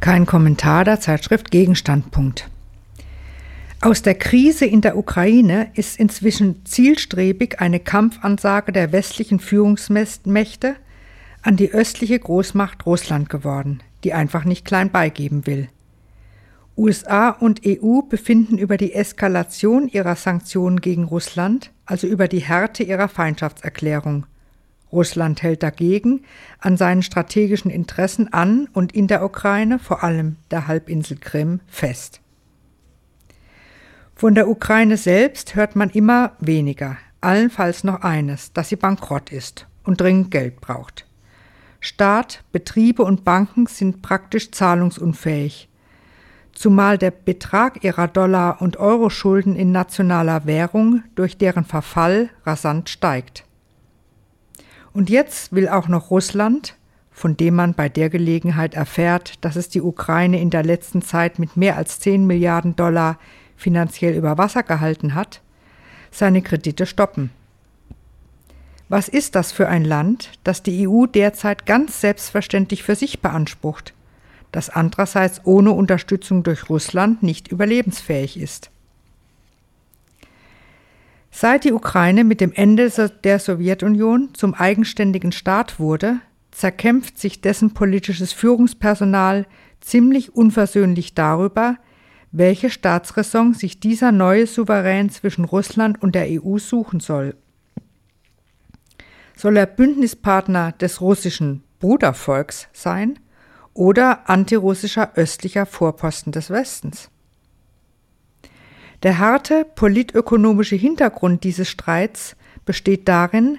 Kein Kommentar der Zeitschrift Gegenstandpunkt. Aus der Krise in der Ukraine ist inzwischen zielstrebig eine Kampfansage der westlichen Führungsmächte an die östliche Großmacht Russland geworden, die einfach nicht klein beigeben will. USA und EU befinden über die Eskalation ihrer Sanktionen gegen Russland, also über die Härte ihrer Feindschaftserklärung. Russland hält dagegen an seinen strategischen Interessen an und in der Ukraine, vor allem der Halbinsel Krim, fest. Von der Ukraine selbst hört man immer weniger, allenfalls noch eines, dass sie bankrott ist und dringend Geld braucht. Staat, Betriebe und Banken sind praktisch zahlungsunfähig zumal der Betrag ihrer Dollar- und Euroschulden in nationaler Währung durch deren Verfall rasant steigt. Und jetzt will auch noch Russland, von dem man bei der Gelegenheit erfährt, dass es die Ukraine in der letzten Zeit mit mehr als 10 Milliarden Dollar finanziell über Wasser gehalten hat, seine Kredite stoppen. Was ist das für ein Land, das die EU derzeit ganz selbstverständlich für sich beansprucht, das andererseits ohne Unterstützung durch Russland nicht überlebensfähig ist. Seit die Ukraine mit dem Ende der Sowjetunion zum eigenständigen Staat wurde, zerkämpft sich dessen politisches Führungspersonal ziemlich unversöhnlich darüber, welche Staatsräson sich dieser neue Souverän zwischen Russland und der EU suchen soll. Soll er Bündnispartner des russischen Brudervolks sein oder antirussischer östlicher Vorposten des Westens. Der harte politökonomische Hintergrund dieses Streits besteht darin,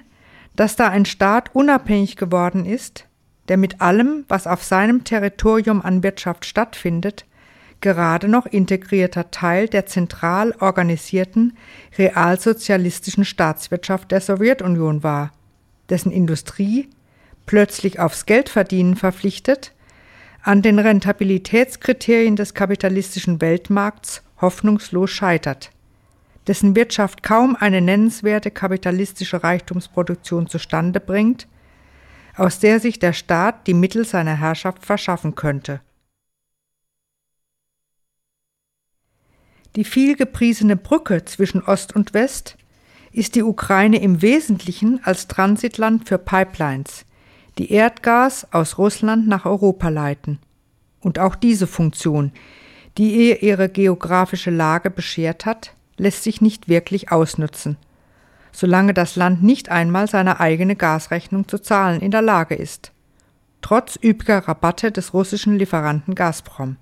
dass da ein Staat unabhängig geworden ist, der mit allem, was auf seinem Territorium an Wirtschaft stattfindet, gerade noch integrierter Teil der zentral organisierten realsozialistischen Staatswirtschaft der Sowjetunion war, dessen Industrie, plötzlich aufs Geldverdienen verpflichtet, an den Rentabilitätskriterien des kapitalistischen Weltmarkts hoffnungslos scheitert, dessen Wirtschaft kaum eine nennenswerte kapitalistische Reichtumsproduktion zustande bringt, aus der sich der Staat die Mittel seiner Herrschaft verschaffen könnte. Die vielgepriesene Brücke zwischen Ost und West ist die Ukraine im Wesentlichen als Transitland für Pipelines, die Erdgas aus Russland nach Europa leiten. Und auch diese Funktion, die ihr ihre geografische Lage beschert hat, lässt sich nicht wirklich ausnutzen, solange das Land nicht einmal seine eigene Gasrechnung zu zahlen in der Lage ist, trotz übler Rabatte des russischen Lieferanten Gazprom.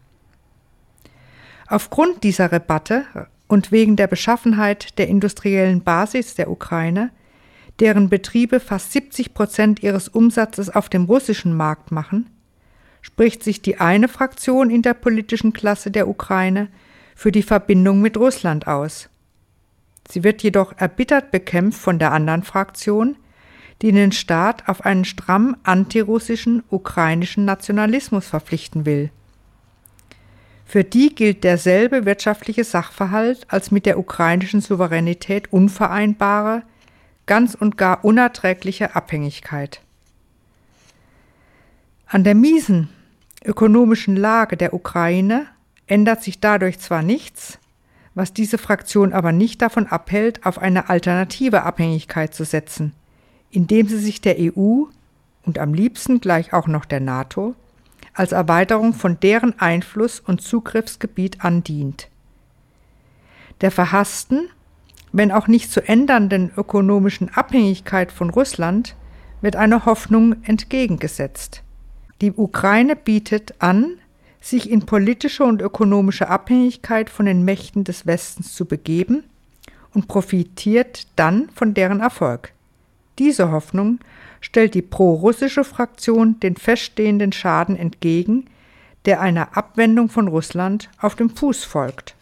Aufgrund dieser Rabatte und wegen der Beschaffenheit der industriellen Basis der Ukraine deren Betriebe fast 70 Prozent ihres Umsatzes auf dem russischen Markt machen, spricht sich die eine Fraktion in der politischen Klasse der Ukraine für die Verbindung mit Russland aus. Sie wird jedoch erbittert bekämpft von der anderen Fraktion, die den Staat auf einen stramm antirussischen ukrainischen Nationalismus verpflichten will. Für die gilt derselbe wirtschaftliche Sachverhalt als mit der ukrainischen Souveränität unvereinbare, ganz und gar unerträgliche Abhängigkeit. An der miesen ökonomischen Lage der Ukraine ändert sich dadurch zwar nichts, was diese Fraktion aber nicht davon abhält, auf eine alternative Abhängigkeit zu setzen, indem sie sich der EU und am liebsten gleich auch noch der NATO als Erweiterung von deren Einfluss und Zugriffsgebiet andient. Der verhassten wenn auch nicht zu ändernden ökonomischen Abhängigkeit von Russland wird eine Hoffnung entgegengesetzt. Die Ukraine bietet an, sich in politische und ökonomische Abhängigkeit von den Mächten des Westens zu begeben und profitiert dann von deren Erfolg. Diese Hoffnung stellt die pro-russische Fraktion den feststehenden Schaden entgegen, der einer Abwendung von Russland auf dem Fuß folgt.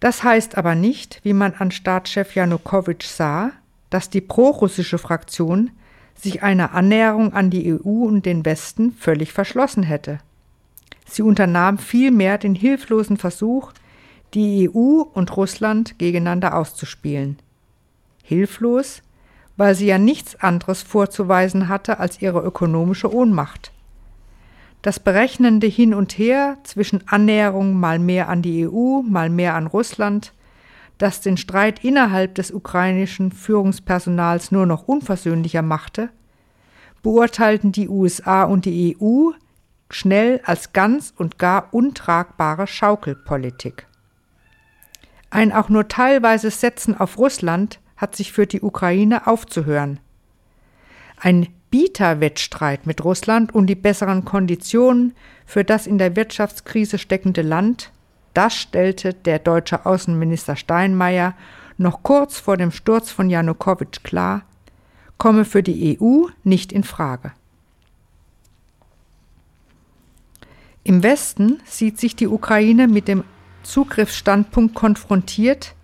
Das heißt aber nicht, wie man an Staatschef Janukowitsch sah, dass die prorussische Fraktion sich einer Annäherung an die EU und den Westen völlig verschlossen hätte. Sie unternahm vielmehr den hilflosen Versuch, die EU und Russland gegeneinander auszuspielen. Hilflos, weil sie ja nichts anderes vorzuweisen hatte als ihre ökonomische Ohnmacht. Das berechnende Hin und Her zwischen Annäherung mal mehr an die EU, mal mehr an Russland, das den Streit innerhalb des ukrainischen Führungspersonals nur noch unversöhnlicher machte, beurteilten die USA und die EU schnell als ganz und gar untragbare Schaukelpolitik. Ein auch nur teilweises Setzen auf Russland hat sich für die Ukraine aufzuhören. Ein Bieterwettstreit mit Russland um die besseren Konditionen für das in der Wirtschaftskrise steckende Land, das stellte der deutsche Außenminister Steinmeier noch kurz vor dem Sturz von Janukowitsch klar, komme für die EU nicht in Frage. Im Westen sieht sich die Ukraine mit dem Zugriffsstandpunkt konfrontiert,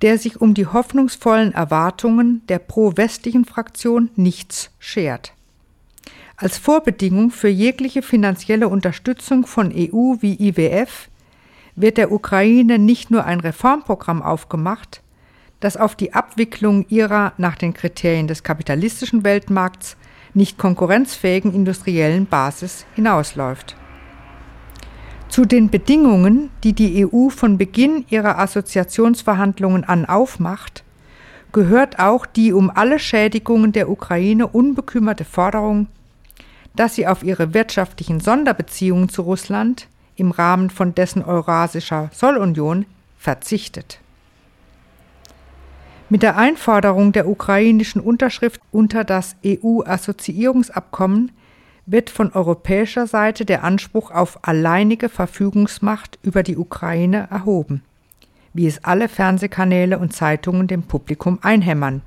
der sich um die hoffnungsvollen Erwartungen der pro-westlichen Fraktion nichts schert. Als Vorbedingung für jegliche finanzielle Unterstützung von EU wie IWF wird der Ukraine nicht nur ein Reformprogramm aufgemacht, das auf die Abwicklung ihrer nach den Kriterien des kapitalistischen Weltmarkts nicht konkurrenzfähigen industriellen Basis hinausläuft. Zu den Bedingungen, die die EU von Beginn ihrer Assoziationsverhandlungen an aufmacht, gehört auch die um alle Schädigungen der Ukraine unbekümmerte Forderung, dass sie auf ihre wirtschaftlichen Sonderbeziehungen zu Russland im Rahmen von dessen Eurasischer Zollunion verzichtet. Mit der Einforderung der ukrainischen Unterschrift unter das EU-Assoziierungsabkommen wird von europäischer Seite der Anspruch auf alleinige Verfügungsmacht über die Ukraine erhoben, wie es alle Fernsehkanäle und Zeitungen dem Publikum einhämmern.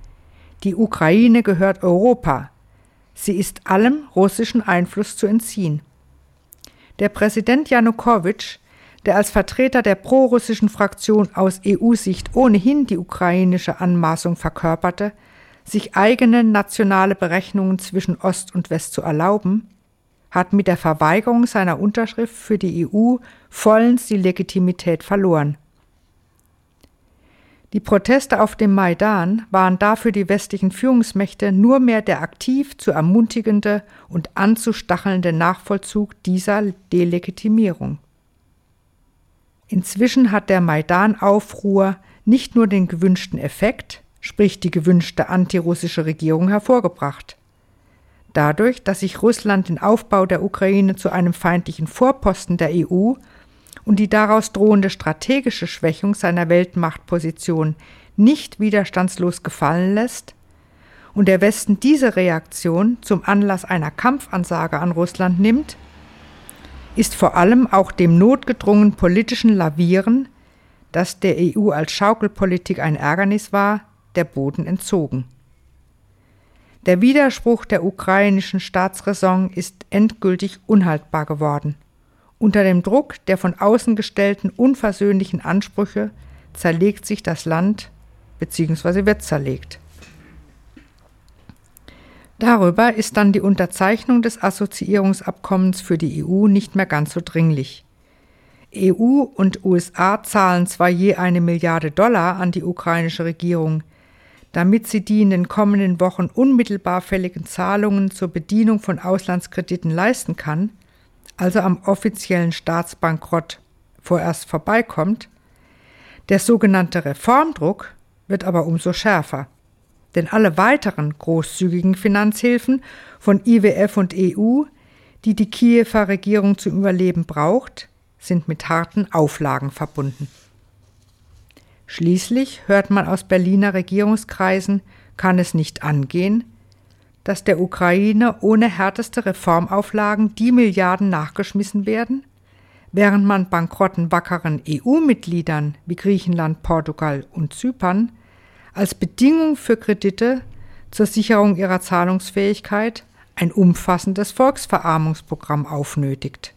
Die Ukraine gehört Europa. Sie ist allem russischen Einfluss zu entziehen. Der Präsident Janukowitsch, der als Vertreter der prorussischen Fraktion aus EU-Sicht ohnehin die ukrainische Anmaßung verkörperte, sich eigene nationale Berechnungen zwischen Ost und West zu erlauben, hat mit der Verweigerung seiner Unterschrift für die EU vollends die Legitimität verloren. Die Proteste auf dem Maidan waren dafür die westlichen Führungsmächte nur mehr der aktiv zu ermutigende und anzustachelnde Nachvollzug dieser Delegitimierung. Inzwischen hat der Maidan-Aufruhr nicht nur den gewünschten Effekt, sprich die gewünschte antirussische Regierung hervorgebracht. Dadurch, dass sich Russland den Aufbau der Ukraine zu einem feindlichen Vorposten der EU und die daraus drohende strategische Schwächung seiner Weltmachtposition nicht widerstandslos gefallen lässt und der Westen diese Reaktion zum Anlass einer Kampfansage an Russland nimmt, ist vor allem auch dem notgedrungen politischen Lavieren, das der EU als Schaukelpolitik ein Ärgernis war, der Boden entzogen. Der Widerspruch der ukrainischen Staatsräson ist endgültig unhaltbar geworden. Unter dem Druck der von außen gestellten unversöhnlichen Ansprüche zerlegt sich das Land bzw. wird zerlegt. Darüber ist dann die Unterzeichnung des Assoziierungsabkommens für die EU nicht mehr ganz so dringlich. EU und USA zahlen zwar je eine Milliarde Dollar an die ukrainische Regierung, damit sie die in den kommenden Wochen unmittelbar fälligen Zahlungen zur Bedienung von Auslandskrediten leisten kann, also am offiziellen Staatsbankrott vorerst vorbeikommt, der sogenannte Reformdruck wird aber umso schärfer. Denn alle weiteren großzügigen Finanzhilfen von IWF und EU, die die Kiewer Regierung zum Überleben braucht, sind mit harten Auflagen verbunden. Schließlich hört man aus Berliner Regierungskreisen, kann es nicht angehen, dass der Ukraine ohne härteste Reformauflagen die Milliarden nachgeschmissen werden, während man bankrotten wackeren EU-Mitgliedern wie Griechenland, Portugal und Zypern als Bedingung für Kredite zur Sicherung ihrer Zahlungsfähigkeit ein umfassendes Volksverarmungsprogramm aufnötigt.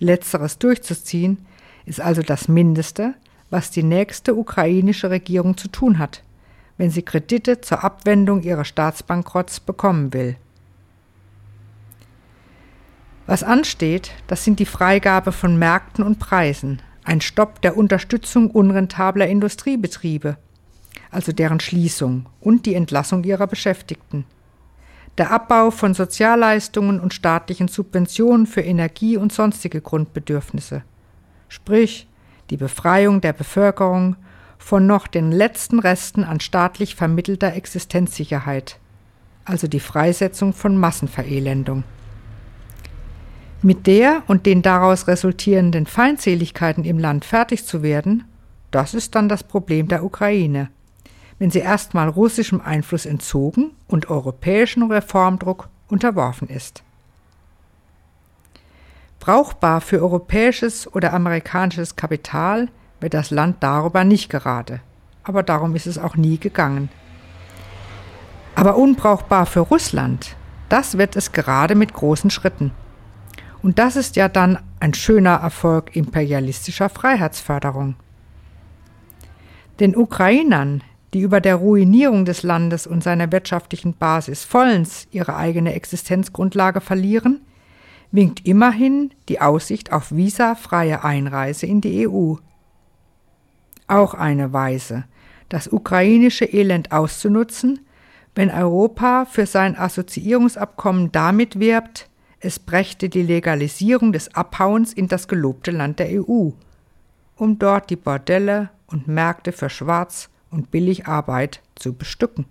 Letzteres durchzuziehen ist also das Mindeste, was die nächste ukrainische Regierung zu tun hat, wenn sie Kredite zur Abwendung ihrer Staatsbankrotts bekommen will. Was ansteht, das sind die Freigabe von Märkten und Preisen, ein Stopp der Unterstützung unrentabler Industriebetriebe, also deren Schließung und die Entlassung ihrer Beschäftigten. der Abbau von Sozialleistungen und staatlichen Subventionen für Energie und sonstige Grundbedürfnisse, sprich die Befreiung der Bevölkerung von noch den letzten Resten an staatlich vermittelter Existenzsicherheit, also die Freisetzung von Massenverelendung. Mit der und den daraus resultierenden Feindseligkeiten im Land fertig zu werden, das ist dann das Problem der Ukraine wenn sie erstmal russischem Einfluss entzogen und europäischem Reformdruck unterworfen ist. Brauchbar für europäisches oder amerikanisches Kapital wird das Land darüber nicht gerade, aber darum ist es auch nie gegangen. Aber unbrauchbar für Russland, das wird es gerade mit großen Schritten. Und das ist ja dann ein schöner Erfolg imperialistischer Freiheitsförderung. Den Ukrainern, die über der Ruinierung des Landes und seiner wirtschaftlichen Basis vollends ihre eigene Existenzgrundlage verlieren, winkt immerhin die Aussicht auf visafreie Einreise in die EU. Auch eine Weise, das ukrainische Elend auszunutzen, wenn Europa für sein Assoziierungsabkommen damit wirbt, es brächte die Legalisierung des Abhauens in das gelobte Land der EU, um dort die Bordelle und Märkte für Schwarz und Billigarbeit zu bestücken.